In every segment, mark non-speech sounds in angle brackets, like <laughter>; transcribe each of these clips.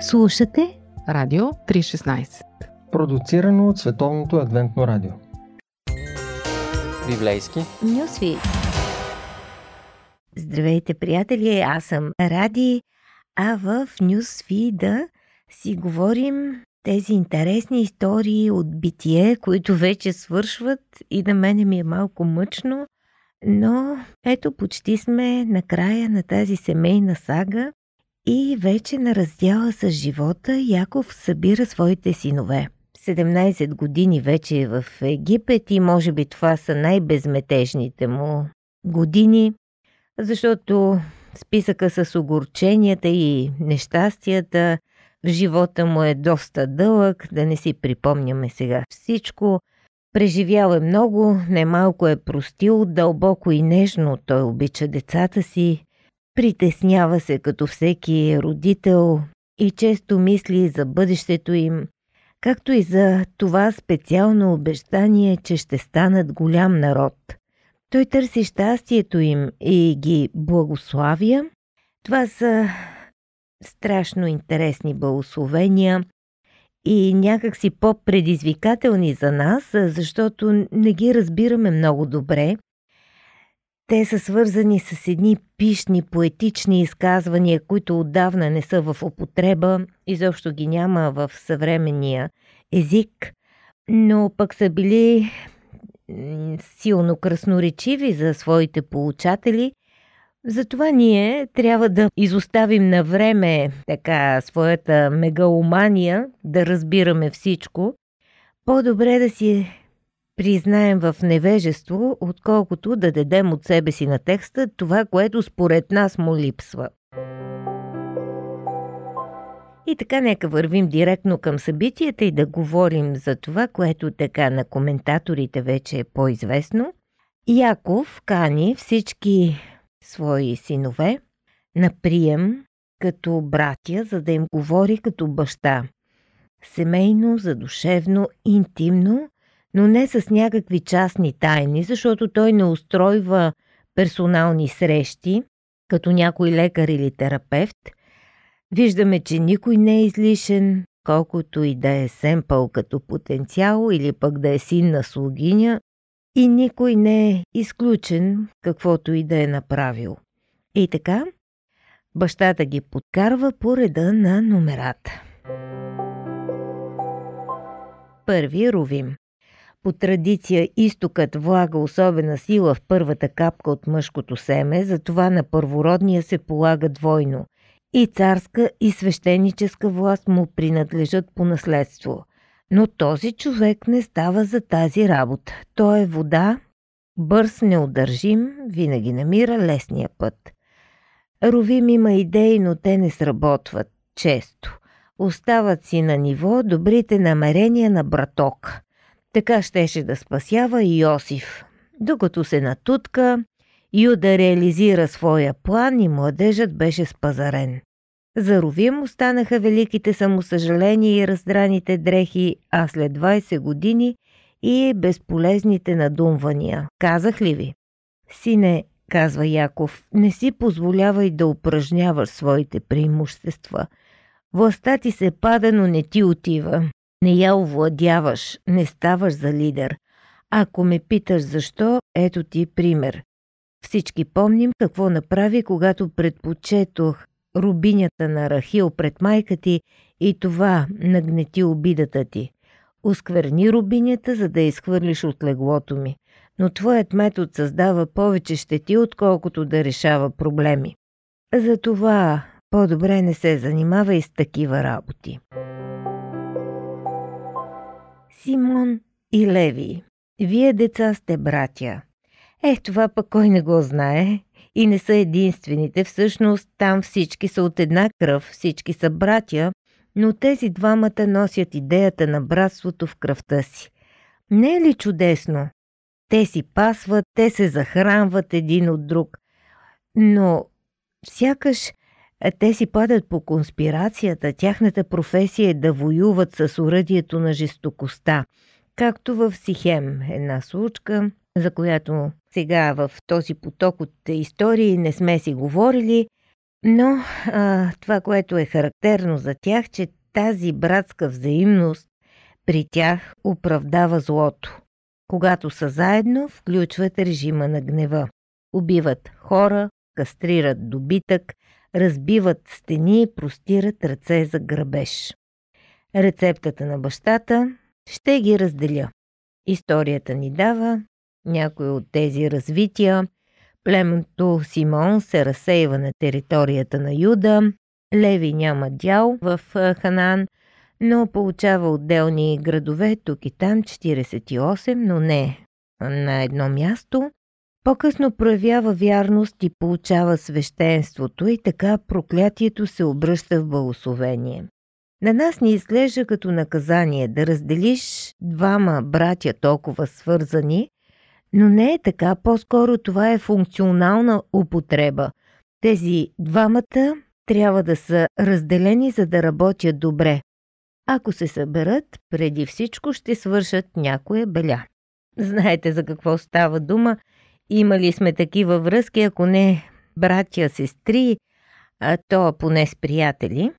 Слушате Радио 316 Продуцирано от Световното адвентно радио. Библейски. Нюсви. Здравейте, приятели! Аз съм Ради, а в Нюсфида си говорим тези интересни истории от битие, които вече свършват и на мене ми е малко мъчно, но ето почти сме на края на тази семейна сага и вече на раздяла с живота Яков събира своите синове. 17 години вече е в Египет и може би това са най-безметежните му години, защото списъка с огорченията и нещастията в живота му е доста дълъг, да не си припомняме сега всичко. Преживял е много, немалко е простил, дълбоко и нежно той обича децата си, притеснява се като всеки родител и често мисли за бъдещето им, както и за това специално обещание, че ще станат голям народ. Той търси щастието им и ги благославя. Това са страшно интересни благословения и някакси по-предизвикателни за нас, защото не ги разбираме много добре. Те са свързани с едни пишни, поетични изказвания, които отдавна не са в употреба, изобщо ги няма в съвременния език, но пък са били силно красноречиви за своите получатели. Затова ние трябва да изоставим на време така своята мегаломания, да разбираме всичко. По-добре да си признаем в невежество, отколкото да дадем от себе си на текста това, което според нас му липсва. И така нека вървим директно към събитията и да говорим за това, което така на коментаторите вече е по-известно. Яков кани всички свои синове на прием като братя, за да им говори като баща. Семейно, задушевно, интимно, но не с някакви частни тайни, защото той не устройва персонални срещи, като някой лекар или терапевт. Виждаме, че никой не е излишен, колкото и да е семпъл като потенциал или пък да е син на слугиня, и никой не е изключен, каквото и да е направил. И така, бащата ги подкарва по реда на номерата. Първи Рувим. По традиция изтокът влага особена сила в първата капка от мъжкото семе, затова на първородния се полага двойно. И царска, и свещеническа власт му принадлежат по наследство. Но този човек не става за тази работа. Той е вода, бърз, неудържим, винаги намира лесния път. Ровим има идеи, но те не сработват често. Остават си на ниво добрите намерения на браток. Така щеше да спасява и Йосиф. Докато се натутка, Юда реализира своя план и младежът беше спазарен. Заровим останаха великите самосъжаления и раздраните дрехи, а след 20 години и безполезните надумвания. Казах ли ви? Сине, казва Яков, не си позволявай да упражняваш своите преимущества. Властта ти се пада, но не ти отива. Не я овладяваш, не ставаш за лидер. Ако ме питаш защо, ето ти пример. Всички помним какво направи, когато предпочетох рубинята на Рахил пред майка ти и това нагнети обидата ти. Оскверни рубинята, за да изхвърлиш от леглото ми. Но твоят метод създава повече щети, отколкото да решава проблеми. Затова по-добре не се занимава и с такива работи. Симон и Леви. Вие деца сте братя. Е, това пък кой не го знае. И не са единствените. Всъщност там всички са от една кръв, всички са братя, но тези двамата носят идеята на братството в кръвта си. Не е ли чудесно? Те си пасват, те се захранват един от друг. Но сякаш те си падат по конспирацията, тяхната професия е да воюват с уръдието на жестокостта, както в Сихем, една случка, за която сега в този поток от истории не сме си говорили, Но а, това, което е характерно за тях, че тази братска взаимност при тях оправдава злото. Когато са заедно, включват режима на гнева. Убиват хора, кастрират добитък, разбиват стени и простират ръце за грабеж. Рецептата на бащата ще ги разделя. Историята ни дава някои от тези развития. Племето Симон се разсейва на територията на Юда, Леви няма дял в Ханан, но получава отделни градове тук и там 48, но не на едно място. По-късно проявява вярност и получава свещенството и така проклятието се обръща в благословение. На нас ни изглежда като наказание да разделиш двама братя толкова свързани, но не е така, по-скоро това е функционална употреба. Тези двамата трябва да са разделени, за да работят добре. Ако се съберат, преди всичко ще свършат някоя беля. Знаете за какво става дума. Имали сме такива връзки, ако не братя, сестри, а то поне с приятели.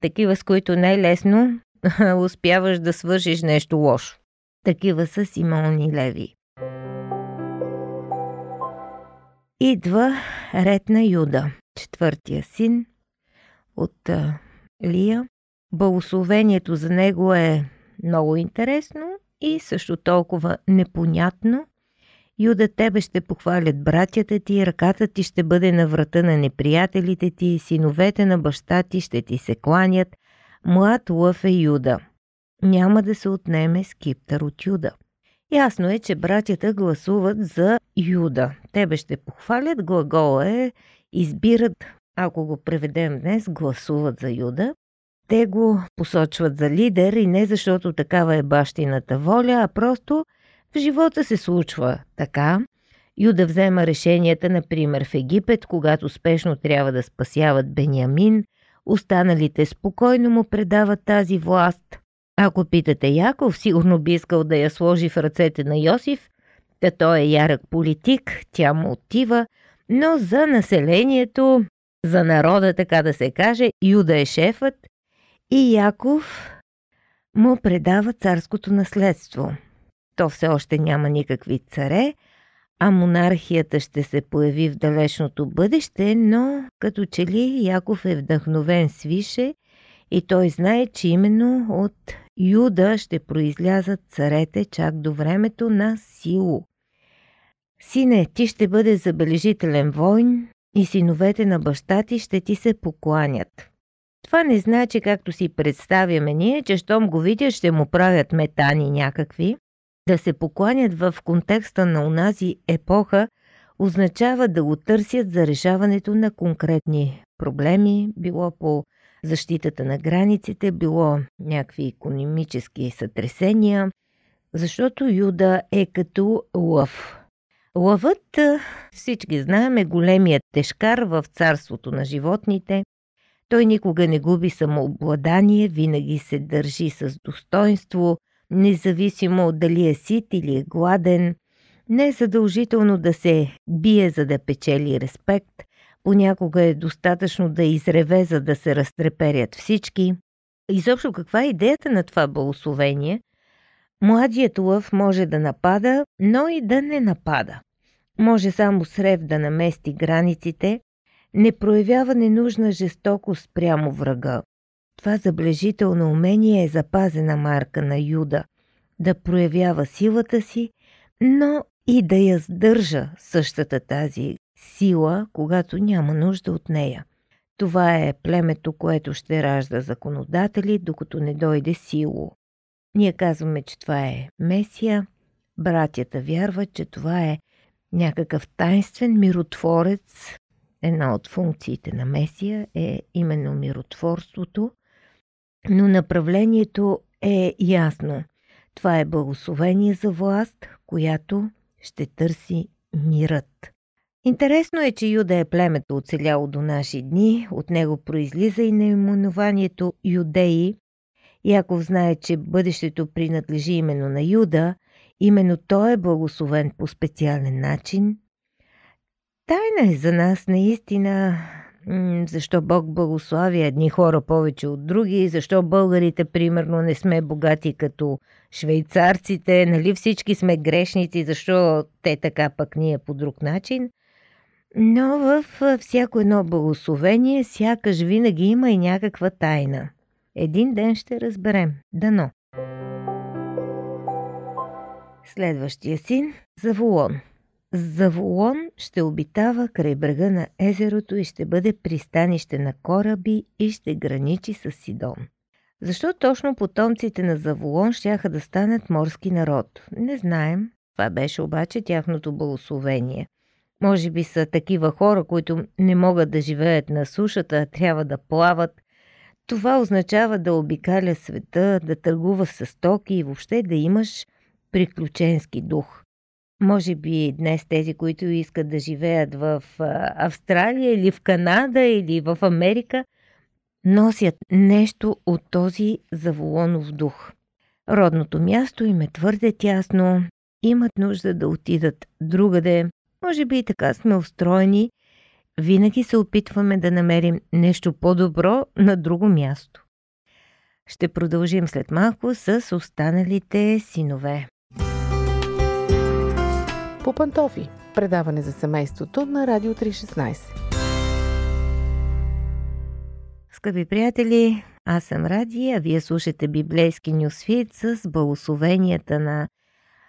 Такива, с които най-лесно <laughs> успяваш да свършиш нещо лошо. Такива са Симон Леви. Идва ред на Юда, четвъртия син от Лия. Благословението за него е много интересно и също толкова непонятно. Юда, тебе ще похвалят братята ти, ръката ти ще бъде на врата на неприятелите ти, синовете на баща ти ще ти се кланят. Млад лъв е Юда. Няма да се отнеме скиптър от Юда. Ясно е, че братята гласуват за Юда. Тебе ще похвалят, глагола е избират, ако го преведем днес, гласуват за Юда. Те го посочват за лидер и не защото такава е бащината воля, а просто в живота се случва така. Юда взема решенията, например в Египет, когато спешно трябва да спасяват Бениамин, останалите спокойно му предават тази власт – ако питате Яков, сигурно би искал да я сложи в ръцете на Йосиф, да той е ярък политик, тя му отива, но за населението, за народа, така да се каже, Юда е шефът и Яков му предава царското наследство. То все още няма никакви царе, а монархията ще се появи в далечното бъдеще, но като че ли Яков е вдъхновен свише и той знае, че именно от Юда ще произлязат царете чак до времето на Сило. Сине, ти ще бъде забележителен войн и синовете на баща ти ще ти се покланят. Това не значи, както си представяме ние, че щом го видят, ще му правят метани някакви. Да се покланят в контекста на унази епоха означава да го търсят за решаването на конкретни проблеми, било по защитата на границите, било някакви економически сътресения, защото Юда е като лъв. Лъвът, всички знаем, е големият тежкар в царството на животните. Той никога не губи самообладание, винаги се държи с достоинство, независимо дали е сит или е гладен. Не е задължително да се бие, за да печели респект – Понякога е достатъчно да изреве, за да се разтреперят всички. Изобщо каква е идеята на това благословение? Младият лъв може да напада, но и да не напада. Може само с рев да намести границите, не проявява ненужна жестокост прямо врага. Това заблежително умение е запазена марка на Юда да проявява силата си, но и да я сдържа същата тази сила, когато няма нужда от нея. Това е племето, което ще ражда законодатели, докато не дойде сило. Ние казваме, че това е Месия, братята вярват, че това е някакъв тайнствен миротворец. Една от функциите на Месия е именно миротворството, но направлението е ясно. Това е благословение за власт, която ще търси мирът. Интересно е, че Юда е племето оцеляло до наши дни, от него произлиза и наименованието Юдеи. Яков знае, че бъдещето принадлежи именно на Юда, именно той е благословен по специален начин. Тайна е за нас наистина защо Бог благослави едни хора повече от други, защо българите, примерно, не сме богати като швейцарците, нали всички сме грешници, защо те така пък ние по друг начин. Но в всяко едно благословение, сякаш винаги има и някаква тайна. Един ден ще разберем. Дано. Следващия син – Заволон. Заволон ще обитава край брега на езерото и ще бъде пристанище на кораби и ще граничи с Сидон. Защо точно потомците на Заволон щяха да станат морски народ? Не знаем. Това беше обаче тяхното благословение. Може би са такива хора, които не могат да живеят на сушата, а трябва да плават. Това означава да обикаля света, да търгува с стоки и въобще да имаш приключенски дух. Може би днес тези, които искат да живеят в Австралия или в Канада или в Америка, носят нещо от този заволонов дух. Родното място им е твърде тясно, имат нужда да отидат другаде. Може би и така сме устроени. Винаги се опитваме да намерим нещо по-добро на друго място. Ще продължим след малко с останалите синове. Пантофи. Предаване за семейството на Радио 316. Скъпи приятели, аз съм Ради, а вие слушате библейски нюсфит с благословенията на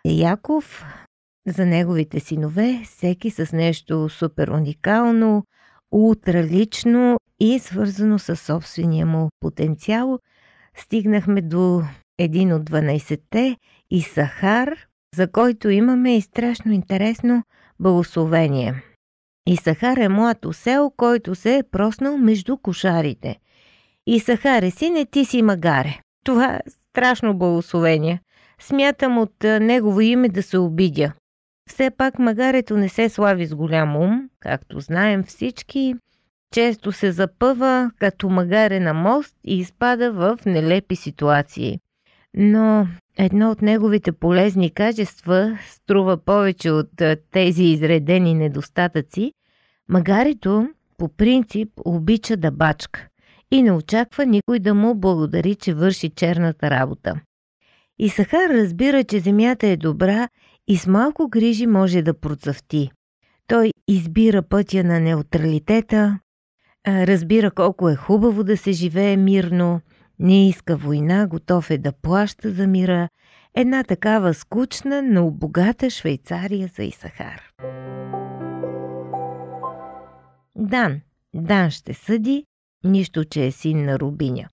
Яков за неговите синове, всеки с нещо супер уникално, ултралично и свързано с собствения му потенциал. Стигнахме до един от 12-те и Сахар, за който имаме и страшно интересно благословение. Исахар е млад осел, който се е проснал между кошарите. Исахаре, сине, ти си магаре. Това е страшно благословение. Смятам от негово име да се обидя. Все пак магарето не се слави с голям ум, както знаем всички. Често се запъва като магаре на мост и изпада в нелепи ситуации. Но едно от неговите полезни качества струва повече от тези изредени недостатъци. Магарето по принцип обича да бачка и не очаква никой да му благодари, че върши черната работа. И Сахар разбира, че земята е добра и с малко грижи може да процъфти. Той избира пътя на неутралитета, разбира колко е хубаво да се живее мирно – не иска война, готов е да плаща за мира. Една такава скучна, но богата Швейцария за Исахар. Дан. Дан ще съди, нищо, че е син на Рубиня.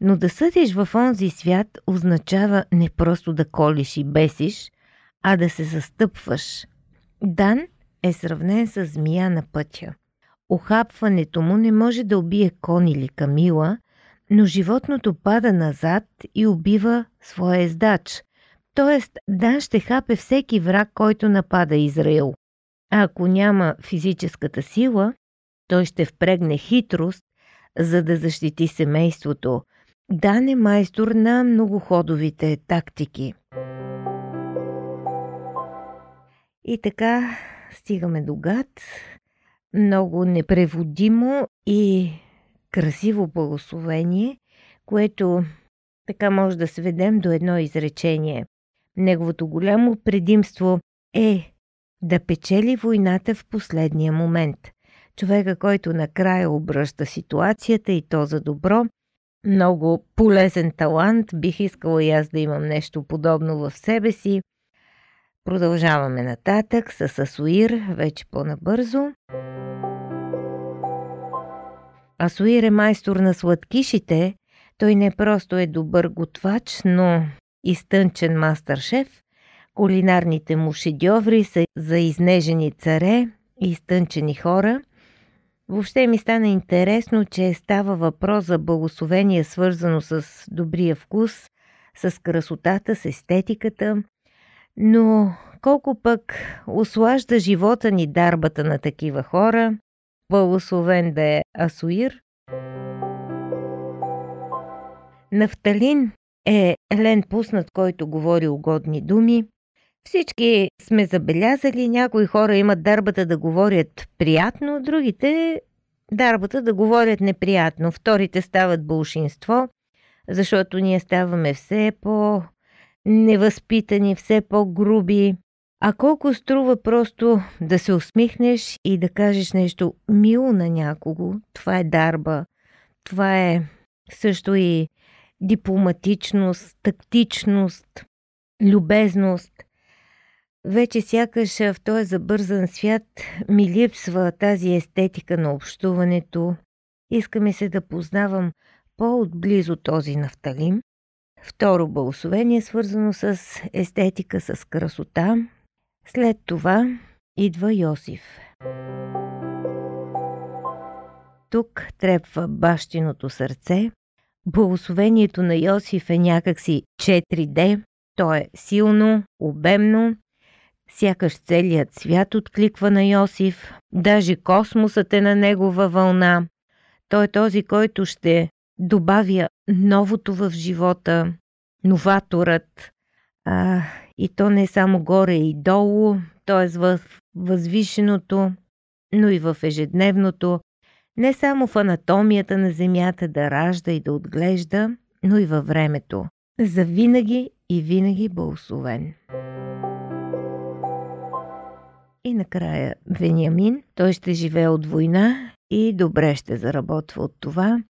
Но да съдиш в онзи свят означава не просто да колиш и бесиш, а да се застъпваш. Дан е сравнен с змия на пътя. Охапването му не може да убие кон или камила – но животното пада назад и убива своя ездач. Тоест, Дан ще хапе всеки враг, който напада Израил. А ако няма физическата сила, той ще впрегне хитрост, за да защити семейството. Дан е майстор на многоходовите тактики. И така стигаме до гад. Много непреводимо и красиво благословение, което така може да сведем до едно изречение. Неговото голямо предимство е да печели войната в последния момент. Човека, който накрая обръща ситуацията и то за добро, много полезен талант, бих искала и аз да имам нещо подобно в себе си. Продължаваме нататък с Асуир, вече по-набързо. Асуир е майстор на сладкишите, той не просто е добър готвач, но изтънчен мастър-шеф. Кулинарните му шедьоври са за изнежени царе и изтънчени хора. Въобще ми стана интересно, че става въпрос за благословение, свързано с добрия вкус, с красотата, с естетиката. Но колко пък ослажда живота ни дарбата на такива хора – благословен да е Асуир. Нафталин е елен пуснат, който говори угодни думи. Всички сме забелязали, някои хора имат дарбата да говорят приятно, другите дарбата да говорят неприятно. Вторите стават бълшинство, защото ние ставаме все по невъзпитани, все по-груби. А колко струва просто да се усмихнеш и да кажеш нещо мило на някого, това е дарба. Това е също и дипломатичност, тактичност, любезност. Вече сякаш в този забързан свят ми липсва тази естетика на общуването. Искаме се да познавам по-отблизо този нафталим. Второ благословение, свързано с естетика, с красота. След това идва Йосиф. Тук трепва бащиното сърце. Благословението на Йосиф е някакси 4D. То е силно, обемно, Сякаш целият свят откликва на Йосиф, даже космосът е на негова вълна. Той е този, който ще добавя новото в живота, новаторът. А, и то не само горе и долу, т.е. в възвишеното, но и в ежедневното, не само в анатомията на Земята да ражда и да отглежда, но и във времето. За винаги и винаги благословен. И накрая Вениамин, той ще живее от война и добре ще заработва от това.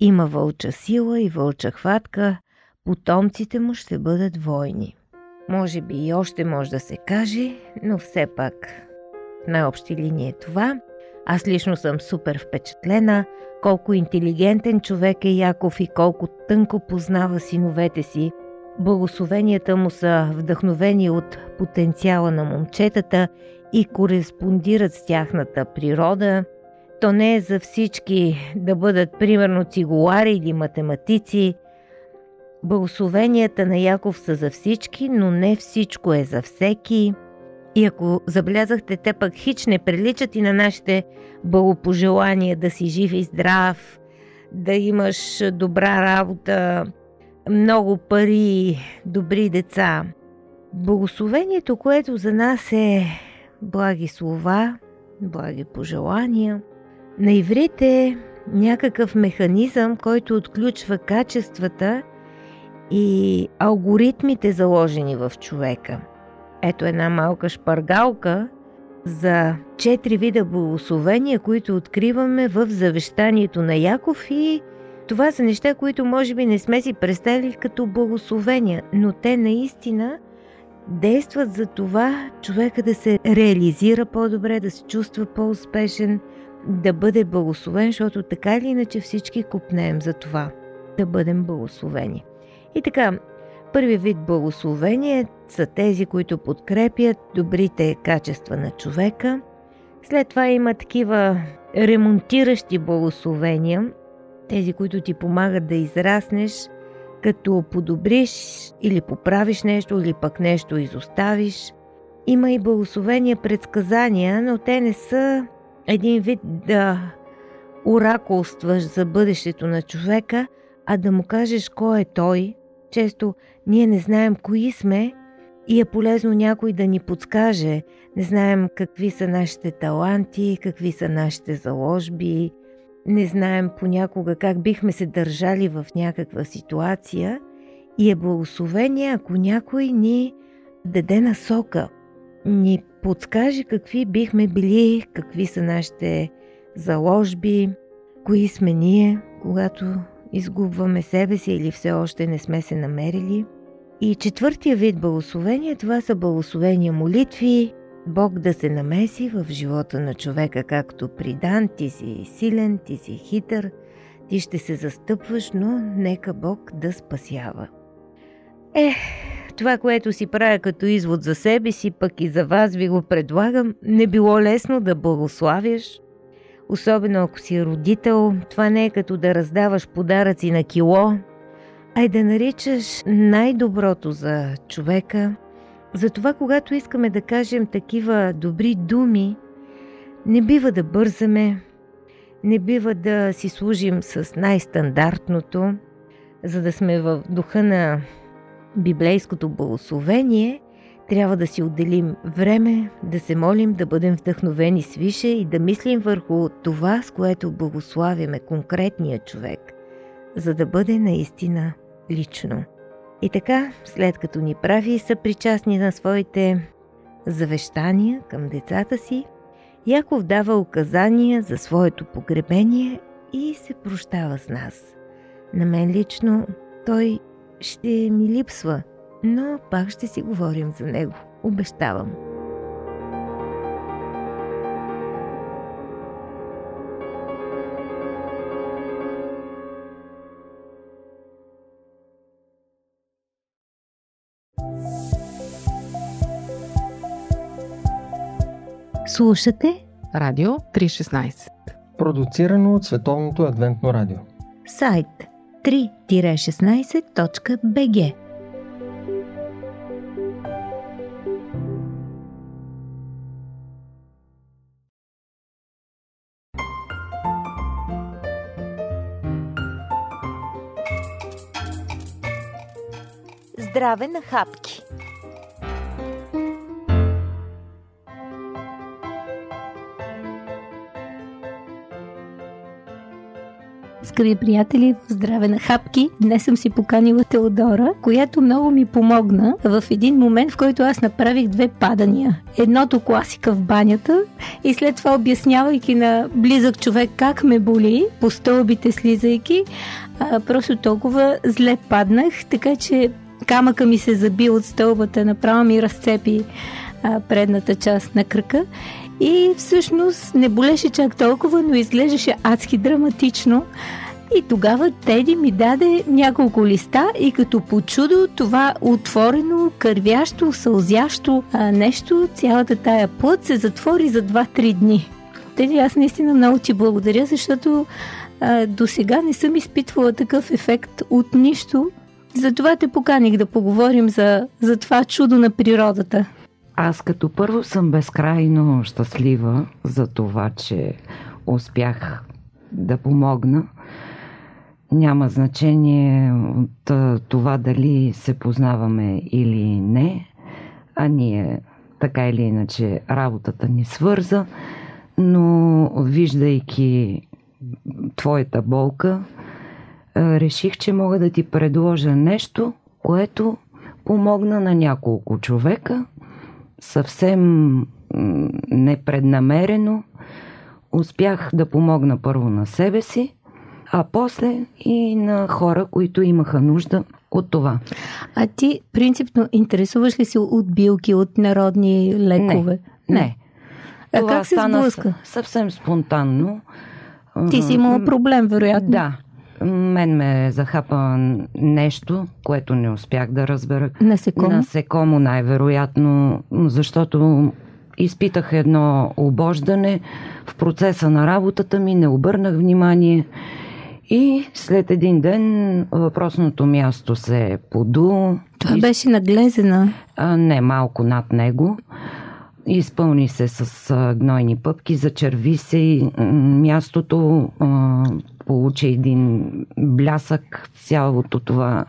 Има вълча сила и вълча хватка, потомците му ще бъдат войни. Може би и още може да се каже, но все пак на общи линии е това. Аз лично съм супер впечатлена колко интелигентен човек е Яков и колко тънко познава синовете си. Благословенията му са вдъхновени от потенциала на момчетата и кореспондират с тяхната природа. То не е за всички да бъдат примерно цигулари или математици. Благословенията на Яков са за всички, но не всичко е за всеки. И ако забелязахте, те пък хич не приличат и на нашите благопожелания да си жив и здрав, да имаш добра работа, много пари, добри деца. Благословението, което за нас е благи слова, благи пожелания. На иврит е някакъв механизъм, който отключва качествата и алгоритмите заложени в човека. Ето една малка шпаргалка за четири вида благословения, които откриваме в завещанието на Яков и това са неща, които може би не сме си представили като благословения, но те наистина – действат за това човека да се реализира по-добре, да се чувства по-успешен, да бъде благословен, защото така или иначе всички купнеем за това да бъдем благословени. И така, първи вид благословение са тези, които подкрепят добрите качества на човека. След това има такива ремонтиращи благословения, тези, които ти помагат да израснеш като подобриш или поправиш нещо, или пък нещо изоставиш. Има и благословения предсказания, но те не са един вид да оракулстваш за бъдещето на човека, а да му кажеш кой е той. Често ние не знаем кои сме и е полезно някой да ни подскаже. Не знаем какви са нашите таланти, какви са нашите заложби, не знаем понякога как бихме се държали в някаква ситуация и е благословение, ако някой ни даде насока, ни подскаже какви бихме били, какви са нашите заложби, кои сме ние, когато изгубваме себе си или все още не сме се намерили. И четвъртия вид благословение, това са благословения молитви, Бог да се намеси в живота на човека, както при Дан, ти си силен, ти си хитър, ти ще се застъпваш, но нека Бог да спасява. Е, това, което си правя като извод за себе си, пък и за вас ви го предлагам, не било лесно да благославяш. Особено ако си родител, това не е като да раздаваш подаръци на кило, а и да наричаш най-доброто за човека – затова, когато искаме да кажем такива добри думи, не бива да бързаме, не бива да си служим с най-стандартното, за да сме в духа на библейското благословение, трябва да си отделим време, да се молим, да бъдем вдъхновени свише и да мислим върху това, с което благославяме конкретния човек, за да бъде наистина лично. И така, след като ни прави съпричастни на своите завещания към децата си, Яков дава указания за своето погребение и се прощава с нас. На мен лично той ще ми липсва, но пак ще си говорим за него. Обещавам. Слушате Радио 316 Продуцирано от Световното адвентно радио Сайт 3-16.bg Здраве на хапки! Скъпи приятели, здраве на хапки! Днес съм си поканила Теодора, която много ми помогна в един момент, в който аз направих две падания. Едното класика в банята и след това обяснявайки на близък човек как ме боли, по стълбите слизайки, а, просто толкова зле паднах, така че камъка ми се заби от стълбата, направо ми разцепи а, предната част на кръка. И всъщност не болеше чак толкова, но изглеждаше адски драматично. И тогава Теди ми даде няколко листа и като по чудо това отворено, кървящо, сълзящо а, нещо, цялата тая плът се затвори за 2-3 дни. Теди, аз наистина много ти благодаря, защото до сега не съм изпитвала такъв ефект от нищо. Затова те поканих да поговорим за, за това чудо на природата. Аз като първо съм безкрайно щастлива за това, че успях да помогна. Няма значение от това дали се познаваме или не, а ние така или иначе работата ни свърза, но виждайки твоята болка, реших, че мога да ти предложа нещо, което помогна на няколко човека – съвсем непреднамерено успях да помогна първо на себе си, а после и на хора, които имаха нужда от това. А ти принципно интересуваш ли си от билки, от народни лекове? Не. не. А това как се сблъска? Съвсем спонтанно. Ти си имала проблем, вероятно. Да. Мен ме захапа нещо, което не успях да разбера. Насекомо? Насекомо най-вероятно, защото изпитах едно обождане в процеса на работата ми, не обърнах внимание и след един ден въпросното място се поду. Това и... беше наглезена? А, не, малко над него. Изпълни се с гнойни пъпки, зачерви се и мястото а, получи един блясък, цялото това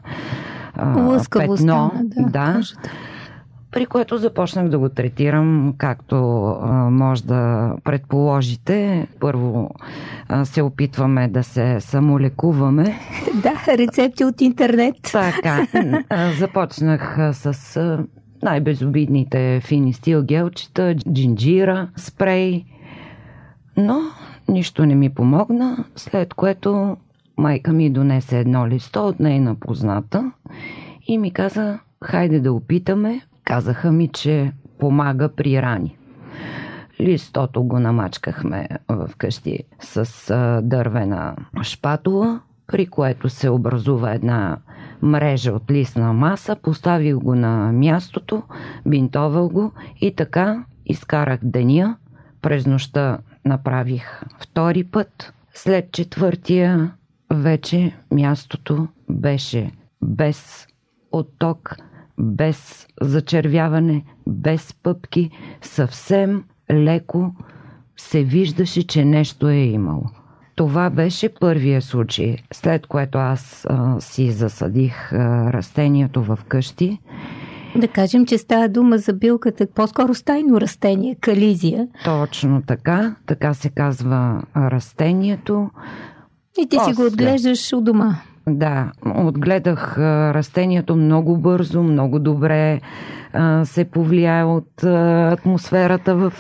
а, петно. Да, да при което започнах да го третирам както а, може да предположите. Първо а, се опитваме да се самолекуваме. <laughs> да, рецепти от интернет. Така. А, започнах а, с а, най-безобидните фини стил гелчета, джинджира, спрей. Но нищо не ми помогна, след което майка ми донесе едно листо от нейна позната и ми каза, хайде да опитаме. Казаха ми, че помага при рани. Листото го намачкахме в къщи с дървена шпатула, при което се образува една мрежа от листна маса, поставих го на мястото, бинтовал го и така изкарах деня. През нощта направих втори път. След четвъртия вече мястото беше без отток, без зачервяване, без пъпки, съвсем леко се виждаше, че нещо е имало. Това беше първия случай, след което аз а, си засадих а, растението в къщи Да кажем, че става дума за билката, по-скоро стайно растение, кализия. Точно така, така се казва растението. И ти После. си го отглеждаш у дома. Да, отгледах растението много бързо, много добре се повлияе от атмосферата в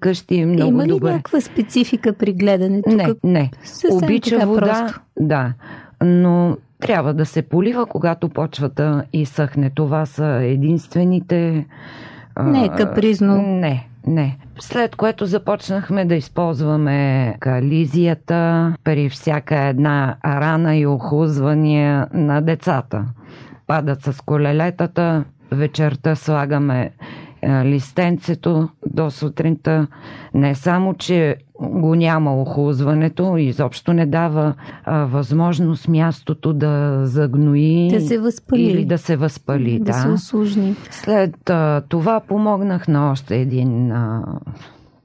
къщи. Много Има ли добре. някаква специфика при гледането? Не, не. Съвсем Обича вода, просто. да, но трябва да се полива, когато почвата изсъхне. Това са единствените... Не е капризно. Не, не. След което започнахме да използваме кализията при всяка една рана и охузвания на децата. Падат с колелетата, вечерта слагаме листенцето до сутринта. Не само, че го няма охлузването, изобщо не дава а, възможност мястото да загнои. Да се възпали. Или да се възпали. Да, да. се осложни. След а, това помогнах на още един а,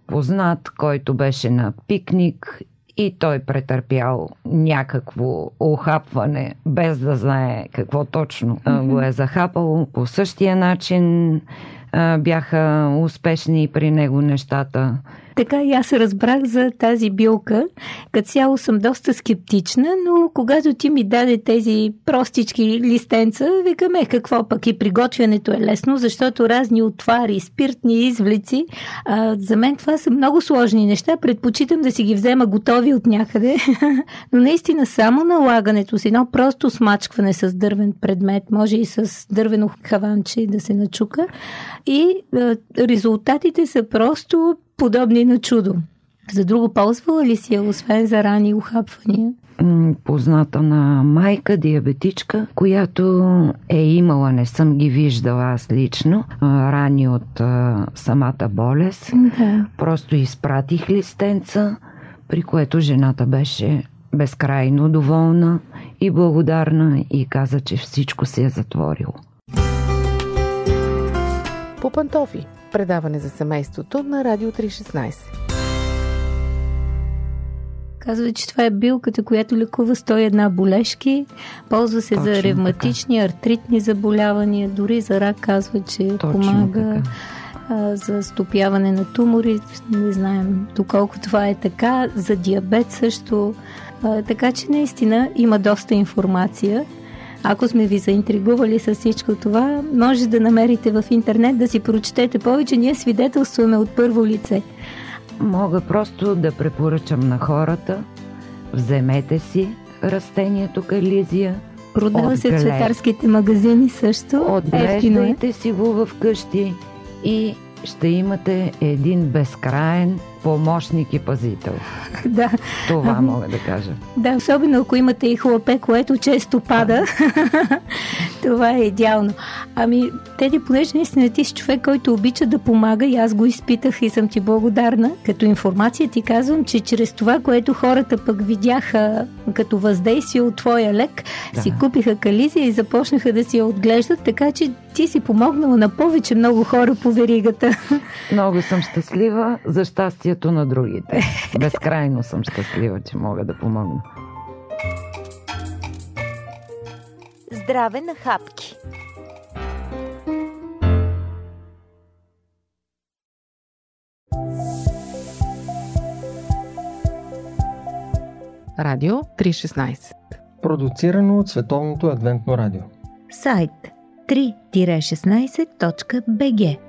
познат, който беше на пикник и той претърпял някакво охапване, без да знае какво точно mm-hmm. го е захапало. По същия начин а, бяха успешни при него нещата. Така и аз разбрах за тази билка. Като цяло съм доста скептична, но когато ти ми даде тези простички листенца, викаме какво пък и приготвянето е лесно, защото разни отвари, спиртни извлици, а, за мен това са много сложни неща. Предпочитам да си ги взема готови от някъде. <laughs> но наистина само налагането с едно просто смачкване с дървен предмет, може и с дървено хаванче да се начука. И а, резултатите са просто подобни на чудо. За друго ползвала ли си я, освен за рани ухапвания? Позната на майка, диабетичка, която е имала, не съм ги виждала аз лично, рани от самата болест. Да. Просто изпратих листенца, при което жената беше безкрайно доволна и благодарна и каза, че всичко се е затворило. По пантофи Предаване за семейството на Радио 316. Казва, че това е билката, която лекува 101 болешки. Ползва се Точно за ревматични, така. артритни заболявания. Дори за рак казва, че Точно помага. А, за стопяване на тумори. Не знаем доколко това е така. За диабет също. Така че наистина има доста информация. Ако сме ви заинтригували с всичко това, може да намерите в интернет да си прочетете повече. Ние свидетелстваме от първо лице. Мога просто да препоръчам на хората, вземете си растението кализия. Продава се в цветарските магазини също. Е. Отглеждайте си го в къщи и ще имате един безкраен помощник и пазител. Да. Това ами, мога да кажа. Да, особено ако имате и хлапе, което често пада. <laughs> Това е идеално. Ами, Теди, понеже наистина ти си човек, който обича да помага и аз го изпитах и съм ти благодарна. Като информация ти казвам, че чрез това, което хората пък видяха като въздействие от твоя лек, да. си купиха кализия и започнаха да си я отглеждат, така че ти си помогнала на повече много хора по веригата. Много съм щастлива за щастието на другите. Безкрайно съм щастлива, че мога да помогна. Здраве на хапки! Радио 316 Продуцирано от Световното адвентно радио Сайт 3-16.bg